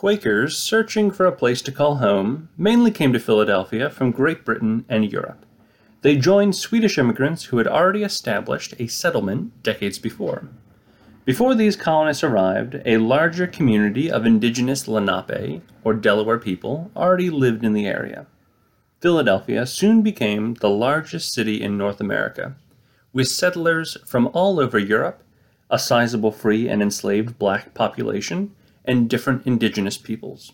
Quakers searching for a place to call home mainly came to Philadelphia from Great Britain and Europe. They joined Swedish immigrants who had already established a settlement decades before. Before these colonists arrived, a larger community of indigenous Lenape, or Delaware people, already lived in the area. Philadelphia soon became the largest city in North America, with settlers from all over Europe, a sizable free and enslaved black population, and different indigenous peoples.